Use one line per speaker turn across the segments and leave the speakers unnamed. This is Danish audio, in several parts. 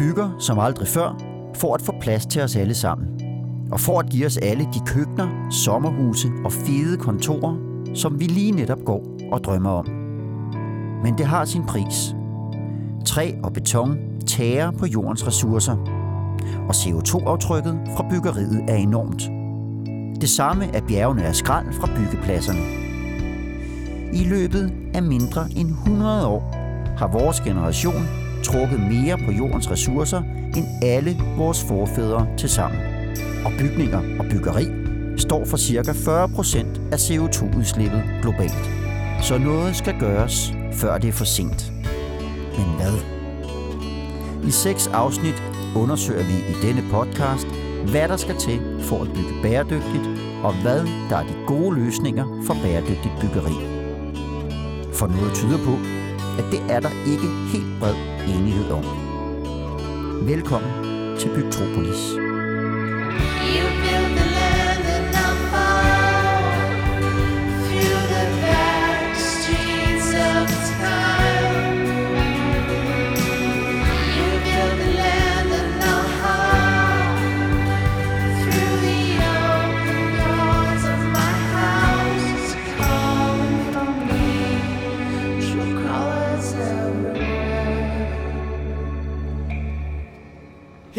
bygger som aldrig før, for at få plads til os alle sammen. Og for at give os alle de køkkener, sommerhuse og fede kontorer, som vi lige netop går og drømmer om. Men det har sin pris. Træ og beton tærer på jordens ressourcer, og CO2-aftrykket fra byggeriet er enormt. Det samme er bjergene af skrald fra byggepladserne. I løbet af mindre end 100 år har vores generation trukket mere på jordens ressourcer end alle vores forfædre til sammen. Og bygninger og byggeri står for ca. 40% af CO2-udslippet globalt. Så noget skal gøres, før det er for sent. Men hvad? I seks afsnit undersøger vi i denne podcast, hvad der skal til for at bygge bæredygtigt, og hvad der er de gode løsninger for bæredygtigt byggeri. For noget tyder på, at det er der ikke helt bred enighed om. Velkommen til Bygtropolis.
Bygtropolis.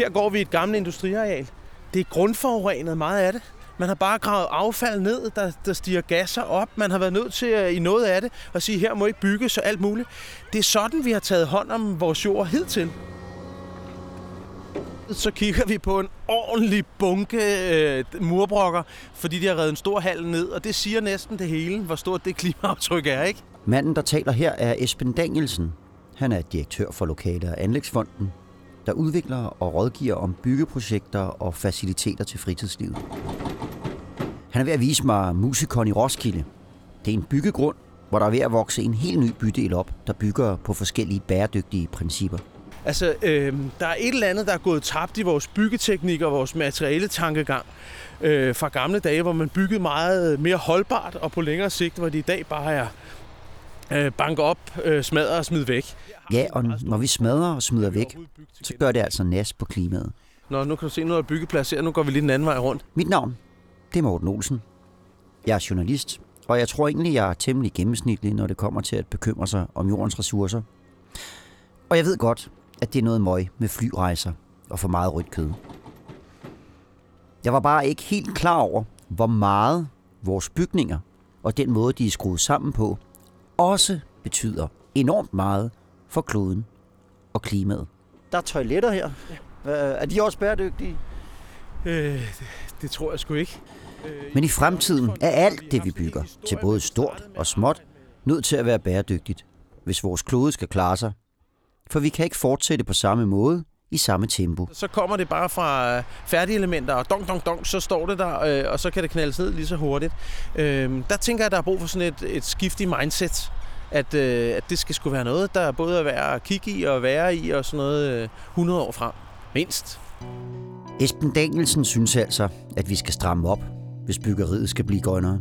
Her går vi et gammelt industriareal. Det er grundforurenet meget af det. Man har bare gravet affald ned, der, der stiger gasser op. Man har været nødt til at, i noget af det at sige, her må ikke bygges så alt muligt. Det er sådan, vi har taget hånd om vores jord hidtil. Så kigger vi på en ordentlig bunke øh, murbrokker, fordi de har reddet en stor hal ned, og det siger næsten det hele, hvor stort det klimaaftryk er, ikke?
Manden, der taler her, er Esben Danielsen. Han er direktør for Lokale- og Anlægsfonden, der udvikler og rådgiver om byggeprojekter og faciliteter til fritidslivet. Han er ved at vise mig Musikon i Roskilde. Det er en byggegrund, hvor der er ved at vokse en helt ny bydel op, der bygger på forskellige bæredygtige principper.
Altså, øh, der er et eller andet, der er gået tabt i vores byggeteknik og vores materielle tankegang øh, fra gamle dage, hvor man byggede meget mere holdbart, og på længere sigt, hvor det i dag bare er øh, banke op, øh, smadre og smide væk.
Ja, og når vi smadrer og smider væk, så gør det altså nas på klimaet.
Nå, nu kan du se, nu er byggeplads her, nu går vi lige den anden vej rundt.
Mit navn, det er Morten Olsen. Jeg er journalist, og jeg tror egentlig, jeg er temmelig gennemsnitlig, når det kommer til at bekymre sig om jordens ressourcer. Og jeg ved godt, at det er noget møg med flyrejser og for meget rødt kød. Jeg var bare ikke helt klar over, hvor meget vores bygninger og den måde, de er skruet sammen på, også betyder enormt meget for kloden og klimaet. Der er toiletter her. Er de også bæredygtige?
Øh, det, det tror jeg sgu ikke.
Men i fremtiden er alt det, vi bygger, til både stort og småt, nødt til at være bæredygtigt, hvis vores klode skal klare sig. For vi kan ikke fortsætte på samme måde i samme tempo.
Så kommer det bare fra øh, færdige elementer, og dong, dong, dong, så står det der, øh, og så kan det knaldes ned lige så hurtigt. Øh, der tænker jeg, at der er brug for sådan et, et skift i mindset, at, øh, at det skal skulle være noget, der er både at være at kigge i og være i, og sådan noget øh, 100 år frem. Mindst.
Esben Danielsen synes altså, at vi skal stramme op, hvis byggeriet skal blive grønnere.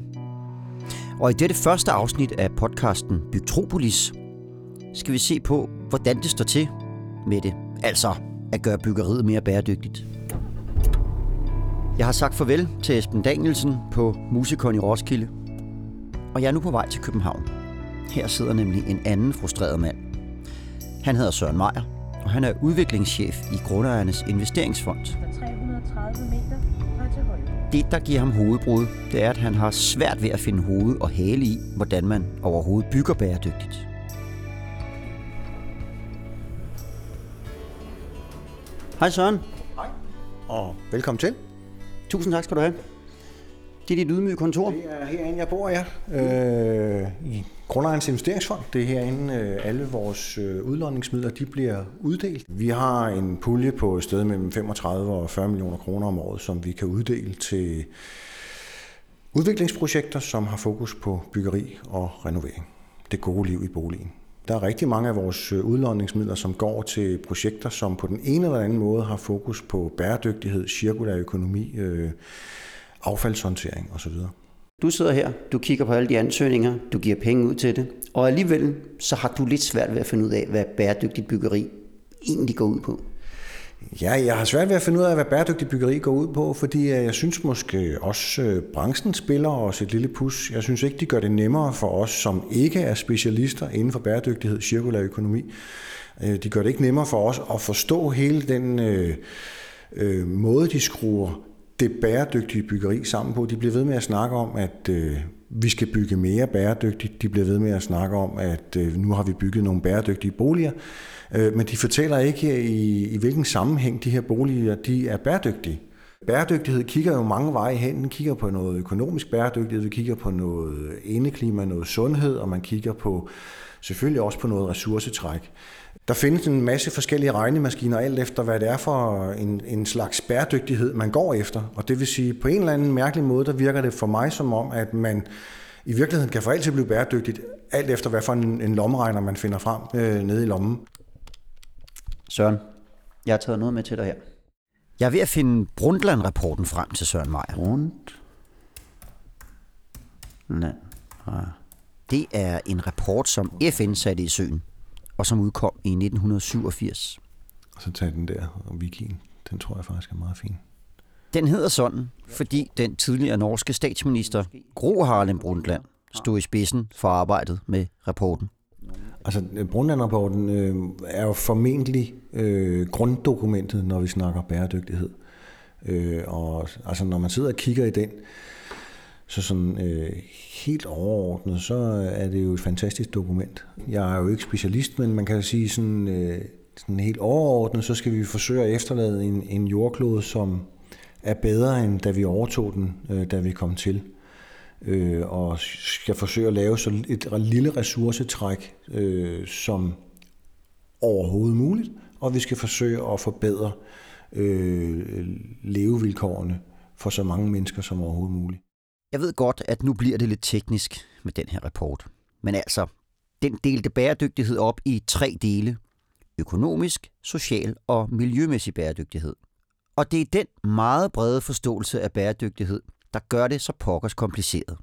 Og i dette første afsnit af podcasten Bygtropolis skal vi se på, hvordan det står til med det. Altså at gøre byggeriet mere bæredygtigt. Jeg har sagt farvel til Esben Danielsen på Musikon i Roskilde. Og jeg er nu på vej til København. Her sidder nemlig en anden frustreret mand. Han hedder Søren Meier, og han er udviklingschef i Grundejernes Investeringsfond.
330 meter til højre.
Det, der giver ham hovedbrud, det er, at han har svært ved at finde hoved og hale i, hvordan man overhovedet bygger bæredygtigt. Hej Søren.
Hej. Og velkommen til.
Tusind tak skal du have. Det er dit ydmyge kontor.
Det er herinde, jeg bor, ja. Øh, I Grundejernes Investeringsfond. Det er herinde, øh, alle vores øh, udlåningsmidler de bliver uddelt. Vi har en pulje på et sted mellem 35 og 40 millioner kroner om året, som vi kan uddele til udviklingsprojekter, som har fokus på byggeri og renovering. Det gode liv i boligen. Der er rigtig mange af vores øh, udlåningsmidler, som går til projekter, som på den ene eller anden måde har fokus på bæredygtighed, cirkulær økonomi, øh, affaldshåndtering osv.
Du sidder her, du kigger på alle de ansøgninger, du giver penge ud til det, og alligevel så har du lidt svært ved at finde ud af, hvad bæredygtigt byggeri egentlig går ud på.
Ja, jeg har svært ved at finde ud af, hvad bæredygtig byggeri går ud på, fordi øh, jeg synes måske også, øh, branchen spiller os et lille pus. Jeg synes ikke, de gør det nemmere for os, som ikke er specialister inden for bæredygtighed, cirkulær økonomi. Øh, de gør det ikke nemmere for os at forstå hele den øh, øh, måde, de skruer det bæredygtige byggeri sammen på. De bliver ved med at snakke om, at øh, vi skal bygge mere bæredygtigt. De bliver ved med at snakke om, at øh, nu har vi bygget nogle bæredygtige boliger. Øh, men de fortæller ikke, i, i hvilken sammenhæng de her boliger de er bæredygtige. Bæredygtighed kigger jo mange veje hen. Den kigger på noget økonomisk bæredygtighed, vi kigger på noget indeklima, noget sundhed, og man kigger på selvfølgelig også på noget ressourcetræk. Der findes en masse forskellige regnemaskiner, alt efter hvad det er for en, en slags bæredygtighed, man går efter. Og det vil sige, på en eller anden mærkelig måde, der virker det for mig som om, at man i virkeligheden kan for altid blive bæredygtigt, alt efter hvad for en, en lommeregner, man finder frem øh, nede i lommen.
Søren, jeg har taget noget med til dig her. Jeg er ved at finde Brundtland-rapporten frem til Søren Meier.
Rundt. Land.
Det er en rapport, som FN satte i søen, og som udkom i 1987.
Og så tag den der, og Wikien. Den tror jeg faktisk er meget fin.
Den hedder sådan, fordi den tidligere norske statsminister Gro Harlem Brundtland stod i spidsen for arbejdet med rapporten.
Altså, Brundtland-rapporten øh, er jo formentlig øh, grunddokumentet, når vi snakker bæredygtighed. Øh, og altså, når man sidder og kigger i den, så sådan øh, helt overordnet, så er det jo et fantastisk dokument. Jeg er jo ikke specialist, men man kan sige sådan, øh, sådan helt overordnet, så skal vi forsøge at efterlade en, en jordklode, som er bedre end da vi overtog den, øh, da vi kom til. Øh, og skal forsøge at lave så et lille ressourcetræk øh, som overhovedet muligt, og vi skal forsøge at forbedre øh, levevilkårene for så mange mennesker som overhovedet muligt.
Jeg ved godt, at nu bliver det lidt teknisk med den her rapport. Men altså, den delte bæredygtighed op i tre dele. Økonomisk, social og miljømæssig bæredygtighed. Og det er den meget brede forståelse af bæredygtighed, der gør det så pokkers kompliceret.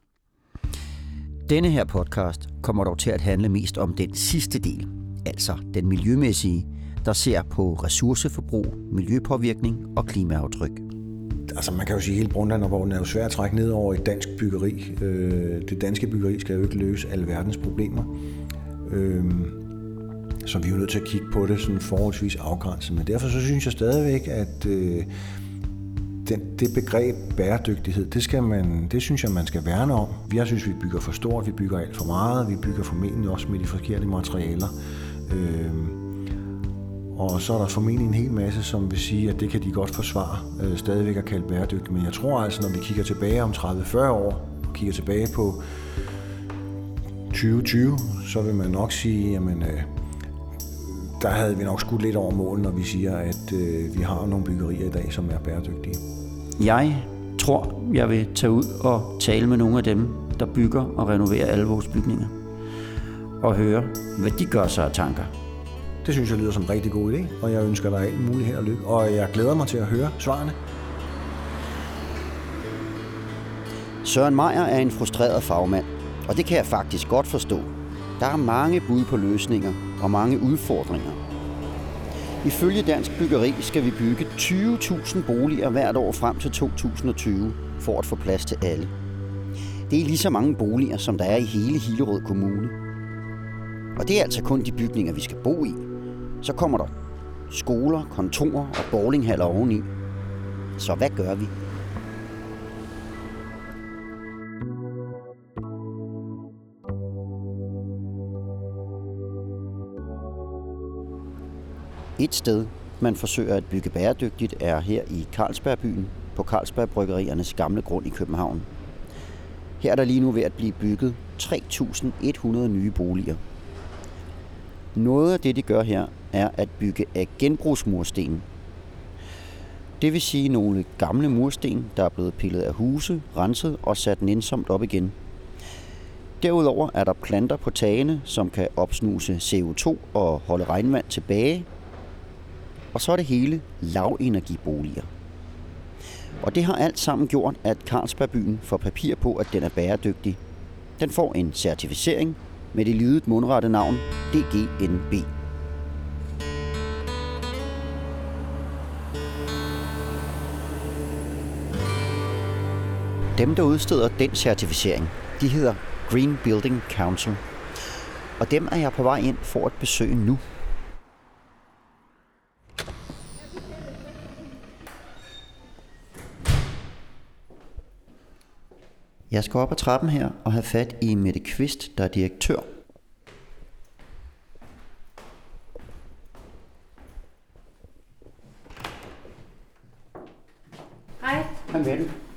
Denne her podcast kommer dog til at handle mest om den sidste del, altså den miljømæssige, der ser på ressourceforbrug, miljøpåvirkning og klimaaftryk.
Altså man kan jo sige, at hele Brundtland-rapporten er jo svær at trække ned over et dansk byggeri. Øh, det danske byggeri skal jo ikke løse alle verdens problemer. Øh, så vi er jo nødt til at kigge på det sådan forholdsvis afgrænset. Men derfor så synes jeg stadigvæk, at øh, den, det begreb bæredygtighed, det, skal man, det synes jeg, man skal værne om. Jeg synes, vi bygger for stort, vi bygger alt for meget, vi bygger formentlig også med de forkerte materialer. Øh, og så er der formentlig en hel masse, som vil sige, at det kan de godt forsvare øh, stadigvæk at kalde bæredygtigt. Men jeg tror altså, når vi kigger tilbage om 30-40 år, kigger tilbage på 2020, så vil man nok sige, jamen, øh, der havde vi nok skudt lidt over målen, når vi siger, at øh, vi har nogle byggerier i dag, som er bæredygtige.
Jeg tror, jeg vil tage ud og tale med nogle af dem, der bygger og renoverer alle vores bygninger. Og høre, hvad de gør sig af tanker.
Det synes jeg lyder som en rigtig god idé, og jeg ønsker dig alt muligt held og lykke. Og jeg glæder mig til at høre svarene.
Søren Meier er en frustreret fagmand, og det kan jeg faktisk godt forstå. Der er mange bud på løsninger og mange udfordringer. Ifølge Dansk Byggeri skal vi bygge 20.000 boliger hvert år frem til 2020 for at få plads til alle. Det er lige så mange boliger, som der er i hele Hillerød Kommune. Og det er altså kun de bygninger, vi skal bo i. Så kommer der skoler, kontorer og bowlinghaller oveni. Så hvad gør vi? Et sted, man forsøger at bygge bæredygtigt, er her i Carlsbergbyen på Carlsberg Bryggeriernes gamle grund i København. Her er der lige nu ved at blive bygget 3.100 nye boliger. Noget af det, de gør her, er at bygge af genbrugsmursten. Det vil sige nogle gamle mursten, der er blevet pillet af huse, renset og sat nænsomt op igen. Derudover er der planter på tagene, som kan opsnuse CO2 og holde regnvand tilbage. Og så er det hele lavenergiboliger. Og det har alt sammen gjort, at Carlsbergbyen får papir på, at den er bæredygtig. Den får en certificering med det lydet mundrette navn DGNB. Dem, der udsteder den certificering, de hedder Green Building Council. Og dem er jeg på vej ind for at besøge nu. Jeg skal op ad trappen her og have fat i Mette Kvist, der er direktør.
Hej.
Hej Mette.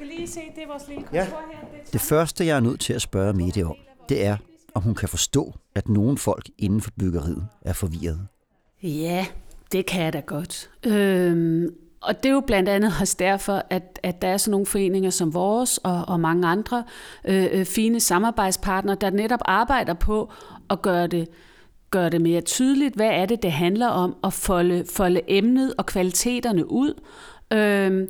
Kan lige se, det er vores lille kontor
Ja.
her. Det
Det første, jeg er nødt til at spørge Mette om, det er, om hun kan forstå, at nogle folk inden for byggeriet er forvirret.
Ja, det kan jeg da godt. Øhm, og det er jo blandt andet også derfor, at, at der er sådan nogle foreninger som vores og, og mange andre øh, øh, fine samarbejdspartnere, der netop arbejder på at gøre det, gøre det mere tydeligt, hvad er det, det handler om, at folde, folde emnet og kvaliteterne ud. Øhm,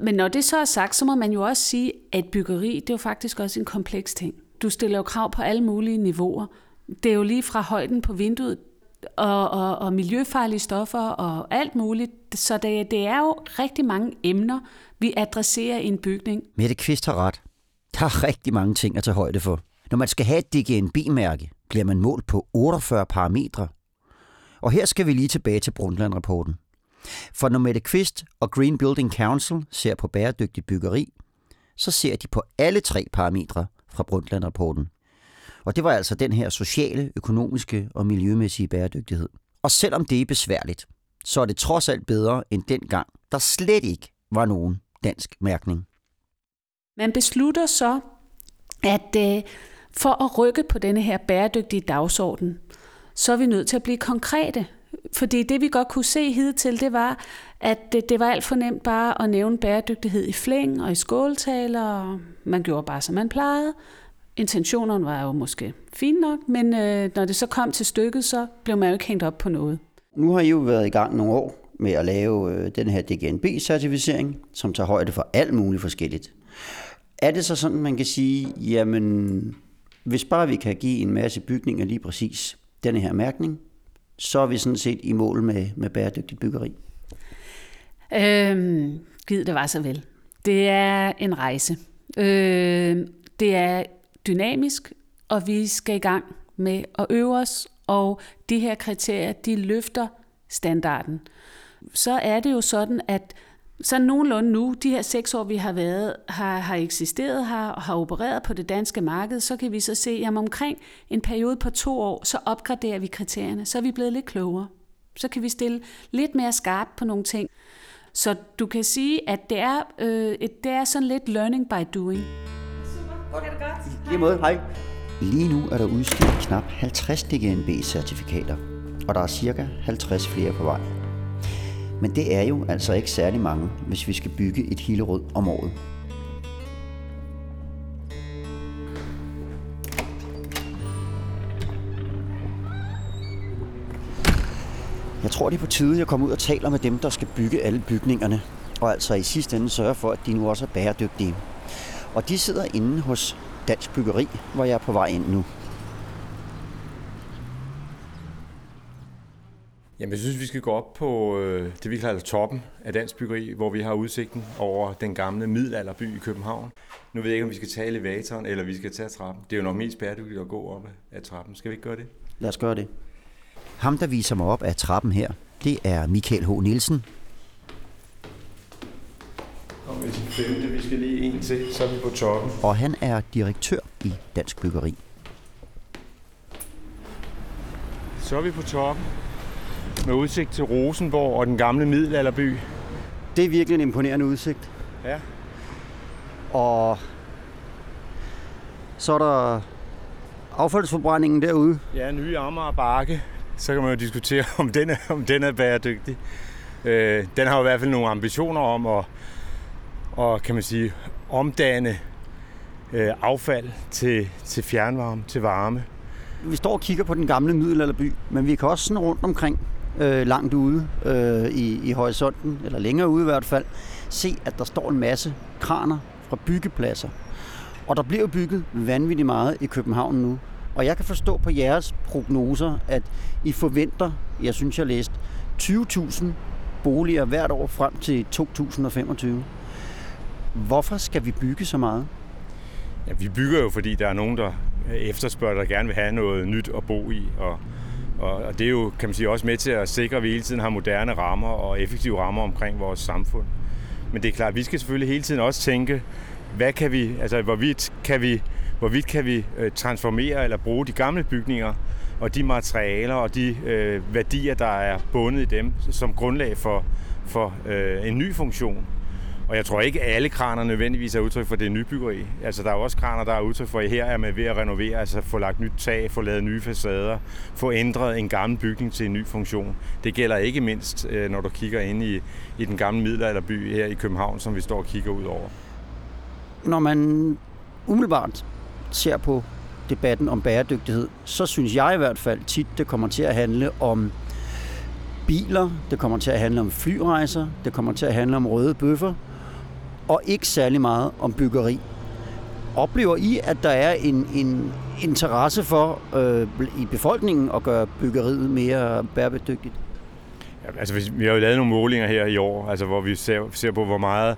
men når det så er sagt, så må man jo også sige, at byggeri, det er jo faktisk også en kompleks ting. Du stiller jo krav på alle mulige niveauer. Det er jo lige fra højden på vinduet og, og, og miljøfarlige stoffer og alt muligt. Så det, det er jo rigtig mange emner, vi adresserer i en bygning.
Mette Kvist har ret. Der er rigtig mange ting at tage højde for. Når man skal have et DGNB-mærke, bliver man målt på 48 parametre. Og her skal vi lige tilbage til Brundtland-rapporten. For når Mette Kvist og Green Building Council ser på bæredygtig byggeri, så ser de på alle tre parametre fra Brundtland-rapporten. Og det var altså den her sociale, økonomiske og miljømæssige bæredygtighed. Og selvom det er besværligt, så er det trods alt bedre end dengang, der slet ikke var nogen dansk mærkning.
Man beslutter så, at øh, for at rykke på denne her bæredygtige dagsorden, så er vi nødt til at blive konkrete. Fordi det vi godt kunne se hidtil, det var, at det, det var alt for nemt bare at nævne bæredygtighed i flæng og i skåltaler, og man gjorde bare, som man plejede. Intentionerne var jo måske fine nok, men øh, når det så kom til stykket, så blev man jo ikke hængt op på noget.
Nu har I jo været i gang nogle år med at lave øh, den her DGNB-certificering, som tager højde for alt muligt forskelligt. Er det så sådan, man kan sige, jamen, hvis bare vi kan give en masse bygninger lige præcis denne her mærkning, så er vi sådan set i mål med, med bæredygtigt byggeri.
Øhm, Gid det var så vel. Det er en rejse. Øh, det er dynamisk, og vi skal i gang med at øve os, og de her kriterier, de løfter standarden. Så er det jo sådan, at så nogenlunde nu, de her seks år, vi har været, har, har eksisteret her og har opereret på det danske marked, så kan vi så se, at omkring en periode på to år, så opgraderer vi kriterierne, så er vi blevet lidt klogere. Så kan vi stille lidt mere skarpt på nogle ting. Så du kan sige, at det er, øh, et- det er sådan lidt learning by doing.
Lige måde, hej. Lige nu er der udstedt knap 50 DGNB-certifikater, og der er cirka 50 flere på vej. Men det er jo altså ikke særlig mange, hvis vi skal bygge et Hillerød om året. Jeg tror, det er på tide, at jeg kommer ud og taler med dem, der skal bygge alle bygningerne, og altså i sidste ende sørge for, at de nu også er bæredygtige. Og de sidder inde hos Dansk Byggeri, hvor jeg er på vej ind nu.
Jamen, jeg synes, vi skal gå op på øh, det, vi kalder toppen af dansk byggeri, hvor vi har udsigten over den gamle middelalderby i København. Nu ved jeg ikke, om vi skal tage elevatoren, eller vi skal tage trappen. Det er jo nok mest bæredygtigt at gå op ad trappen. Skal vi ikke gøre det?
Lad os gøre det. Ham, der viser mig op af trappen her, det er Michael H. Nielsen.
Kom med til femte, vi skal lige en til, så er vi på toppen.
Og han er direktør i Dansk Byggeri.
Så er vi på toppen med udsigt til Rosenborg og den gamle middelalderby.
Det er virkelig en imponerende udsigt.
Ja.
Og så er der affaldsforbrændingen derude.
Ja, nye Amager Bakke. Så kan man jo diskutere, om den er, om den er bæredygtig. Øh, den har jo i hvert fald nogle ambitioner om at, og, kan man sige, omdanne øh, affald til, til fjernvarme, til varme.
Vi står og kigger på den gamle middelalderby, men vi kan også sådan rundt omkring, øh, langt ude øh, i, i horisonten, eller længere ude i hvert fald, se, at der står en masse kraner fra byggepladser. Og der bliver jo bygget vanvittigt meget i København nu. Og jeg kan forstå på jeres prognoser, at I forventer, jeg synes jeg læst 20.000 boliger hvert år frem til 2025. Hvorfor skal vi bygge så meget?
Ja, vi bygger jo, fordi der er nogen, der efterspørger, der gerne vil have noget nyt at bo i. Og, og, og det er jo, kan man sige, også med til at sikre, at vi hele tiden har moderne rammer og effektive rammer omkring vores samfund. Men det er klart, at vi skal selvfølgelig hele tiden også tænke, hvad kan vi, altså hvorvidt kan vi, hvorvidt kan vi øh, transformere eller bruge de gamle bygninger og de materialer og de øh, værdier, der er bundet i dem, som grundlag for, for øh, en ny funktion. Og jeg tror ikke, at alle kraner nødvendigvis er udtryk for det nybyggeri. Altså, der er også kraner, der er udtryk for, at her er man ved at renovere, altså få lagt nyt tag, få lavet nye facader, få ændret en gammel bygning til en ny funktion. Det gælder ikke mindst, øh, når du kigger ind i, i den gamle middelalderby her i København, som vi står og kigger ud over.
Når man umiddelbart ser på debatten om bæredygtighed, så synes jeg i hvert fald tit, det kommer til at handle om biler, det kommer til at handle om flyrejser, det kommer til at handle om røde bøffer, og ikke særlig meget om byggeri. Oplever I, at der er en, en interesse for øh, i befolkningen at gøre byggeriet mere bæredygtigt?
Ja, altså, vi har jo lavet nogle målinger her i år, altså, hvor vi ser, ser på, hvor meget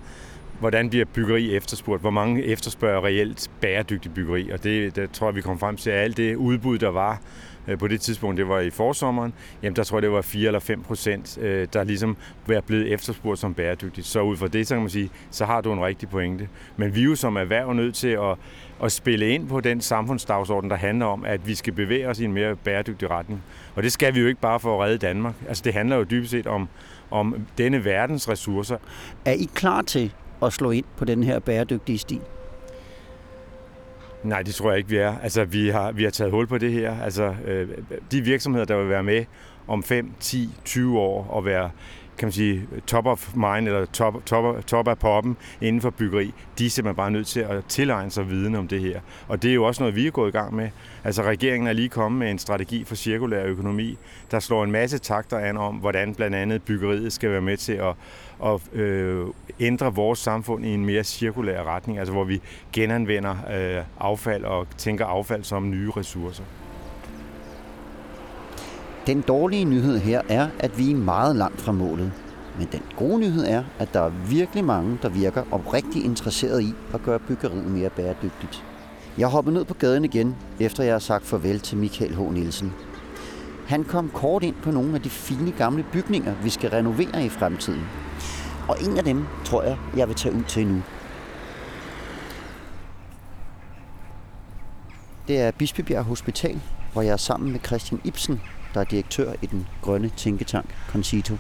hvordan bliver byggeri efterspurgt? Hvor mange efterspørger reelt bæredygtig byggeri? Og det, der tror jeg, vi kom frem til, at alt det udbud, der var Øh, på det tidspunkt, det var i forsommeren, jamen der tror jeg, det var 4 eller 5 procent, øh, der ligesom var blevet efterspurgt som bæredygtigt. Så ud fra det, så kan man sige, så har du en rigtig pointe. Men vi er jo som erhverv nødt til at, at spille ind på den samfundsdagsorden, der handler om, at vi skal bevæge os i en mere bæredygtig retning. Og det skal vi jo ikke bare for at redde Danmark. Altså det handler jo dybest set om, om denne verdens ressourcer.
Er I klar til at slå ind på den her bæredygtige sti?
Nej, det tror jeg ikke, vi er. Altså, vi har, vi har taget hul på det her. Altså, øh, de virksomheder, der vil være med om 5, 10, 20 år og være kan man sige, top of mind eller top, top, top af poppen inden for byggeri, de er simpelthen bare nødt til at tilegne sig viden om det her. Og det er jo også noget, vi er gået i gang med. Altså regeringen er lige kommet med en strategi for cirkulær økonomi, der slår en masse takter an om, hvordan blandt andet byggeriet skal være med til at, at øh, ændre vores samfund i en mere cirkulær retning, altså hvor vi genanvender øh, affald og tænker affald som nye ressourcer.
Den dårlige nyhed her er, at vi er meget langt fra målet. Men den gode nyhed er, at der er virkelig mange, der virker oprigtigt interesseret i at gøre byggeriet mere bæredygtigt. Jeg hopper ned på gaden igen, efter jeg har sagt farvel til Michael H. Nielsen. Han kom kort ind på nogle af de fine gamle bygninger, vi skal renovere i fremtiden. Og en af dem tror jeg, jeg vil tage ud til nu. Det er Bispebjerg Hospital, hvor jeg er sammen med Christian Ibsen, der er direktør i den grønne tænketank Concito.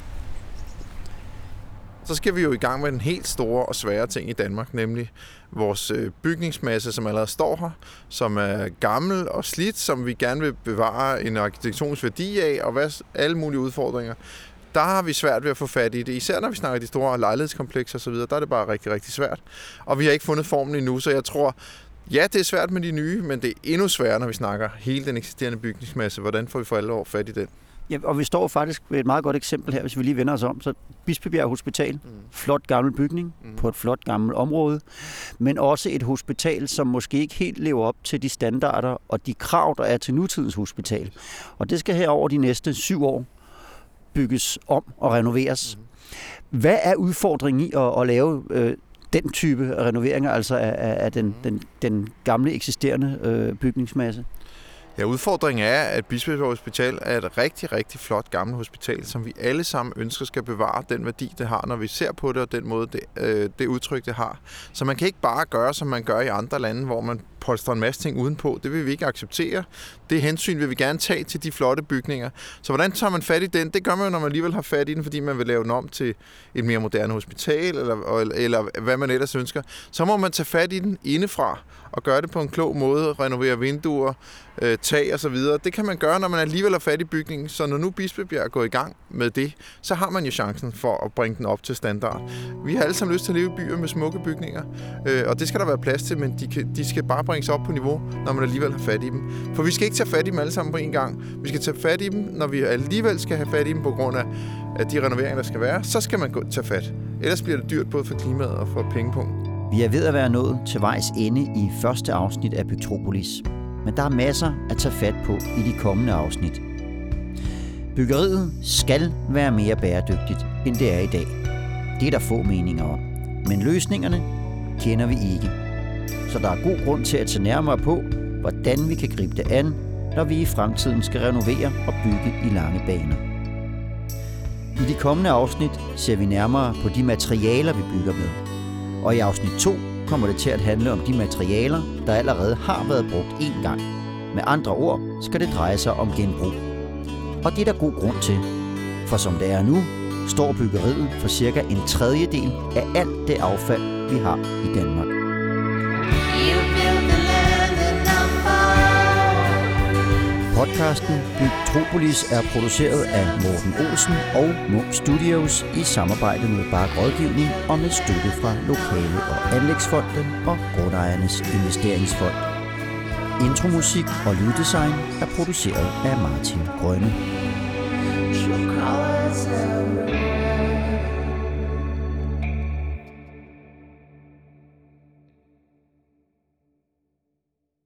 Så skal vi jo i gang med den helt store og svære ting i Danmark, nemlig vores øh, bygningsmasse, som allerede står her, som er gammel og slidt, som vi gerne vil bevare en arkitektonisk værdi af, og hvad, alle mulige udfordringer. Der har vi svært ved at få fat i det, især når vi snakker de store lejlighedskomplekser osv., der er det bare rigtig, rigtig svært. Og vi har ikke fundet formen endnu, så jeg tror, Ja, det er svært med de nye, men det er endnu sværere, når vi snakker hele den eksisterende bygningsmasse. Hvordan får vi for alvor fat i den?
Ja, og vi står faktisk ved et meget godt eksempel her, hvis vi lige vender os om. Så Bispebjerg Hospital, mm. flot gammel bygning mm. på et flot gammelt område, men også et hospital, som måske ikke helt lever op til de standarder og de krav, der er til nutidens hospital. Og det skal her over de næste syv år bygges om og renoveres. Mm. Hvad er udfordringen i at, at lave øh, den type renoveringer, altså af, af den, den, den gamle eksisterende øh, bygningsmasse?
Ja, udfordringen er, at Bispebjerg Hospital er et rigtig, rigtig flot gammelt hospital, som vi alle sammen ønsker skal bevare den værdi, det har, når vi ser på det, og den måde, det, øh, det udtryk, det har. Så man kan ikke bare gøre, som man gør i andre lande, hvor man polstre en masse ting udenpå. Det vil vi ikke acceptere. Det hensyn vil vi gerne tage til de flotte bygninger. Så hvordan tager man fat i den? Det gør man jo, når man alligevel har fat i den, fordi man vil lave den om til et mere moderne hospital, eller, eller, eller hvad man ellers ønsker. Så må man tage fat i den indefra og gøre det på en klog måde, renovere vinduer, øh, tag og så videre. Det kan man gøre, når man alligevel er fat i bygningen. Så når nu Bispebjerg går i gang med det, så har man jo chancen for at bringe den op til standard. Vi har alle sammen lyst til at leve i byer med smukke bygninger, øh, og det skal der være plads til, men de, kan, de skal bare bringes op på niveau, når man alligevel har fat i dem. For vi skal ikke tage fat i dem alle sammen på en gang. Vi skal tage fat i dem, når vi alligevel skal have fat i dem på grund af, at de renoveringer, der skal være. Så skal man gå, tage fat. Ellers bliver det dyrt både for klimaet og for pengepunkt.
Vi er ved at være nået til vejs ende i første afsnit af Bygtropolis. Men der er masser at tage fat på i de kommende afsnit. Byggeriet skal være mere bæredygtigt, end det er i dag. Det er der få meninger om. Men løsningerne, kender vi ikke. Så der er god grund til at se nærmere på, hvordan vi kan gribe det an, når vi i fremtiden skal renovere og bygge i lange baner. I de kommende afsnit ser vi nærmere på de materialer, vi bygger med. Og i afsnit 2 kommer det til at handle om de materialer, der allerede har været brugt én gang. Med andre ord skal det dreje sig om genbrug. Og det er der god grund til. For som det er nu, står byggeriet for cirka en tredjedel af alt det affald, vi har i Danmark. Podcasten Byg Tropolis er produceret af Morten Olsen og Munk Studios i samarbejde med Bark Rådgivning og med støtte fra Lokale- og Anlægsfonden og Grundejernes Investeringsfond. Intromusik og lyddesign er produceret af Martin Grønne.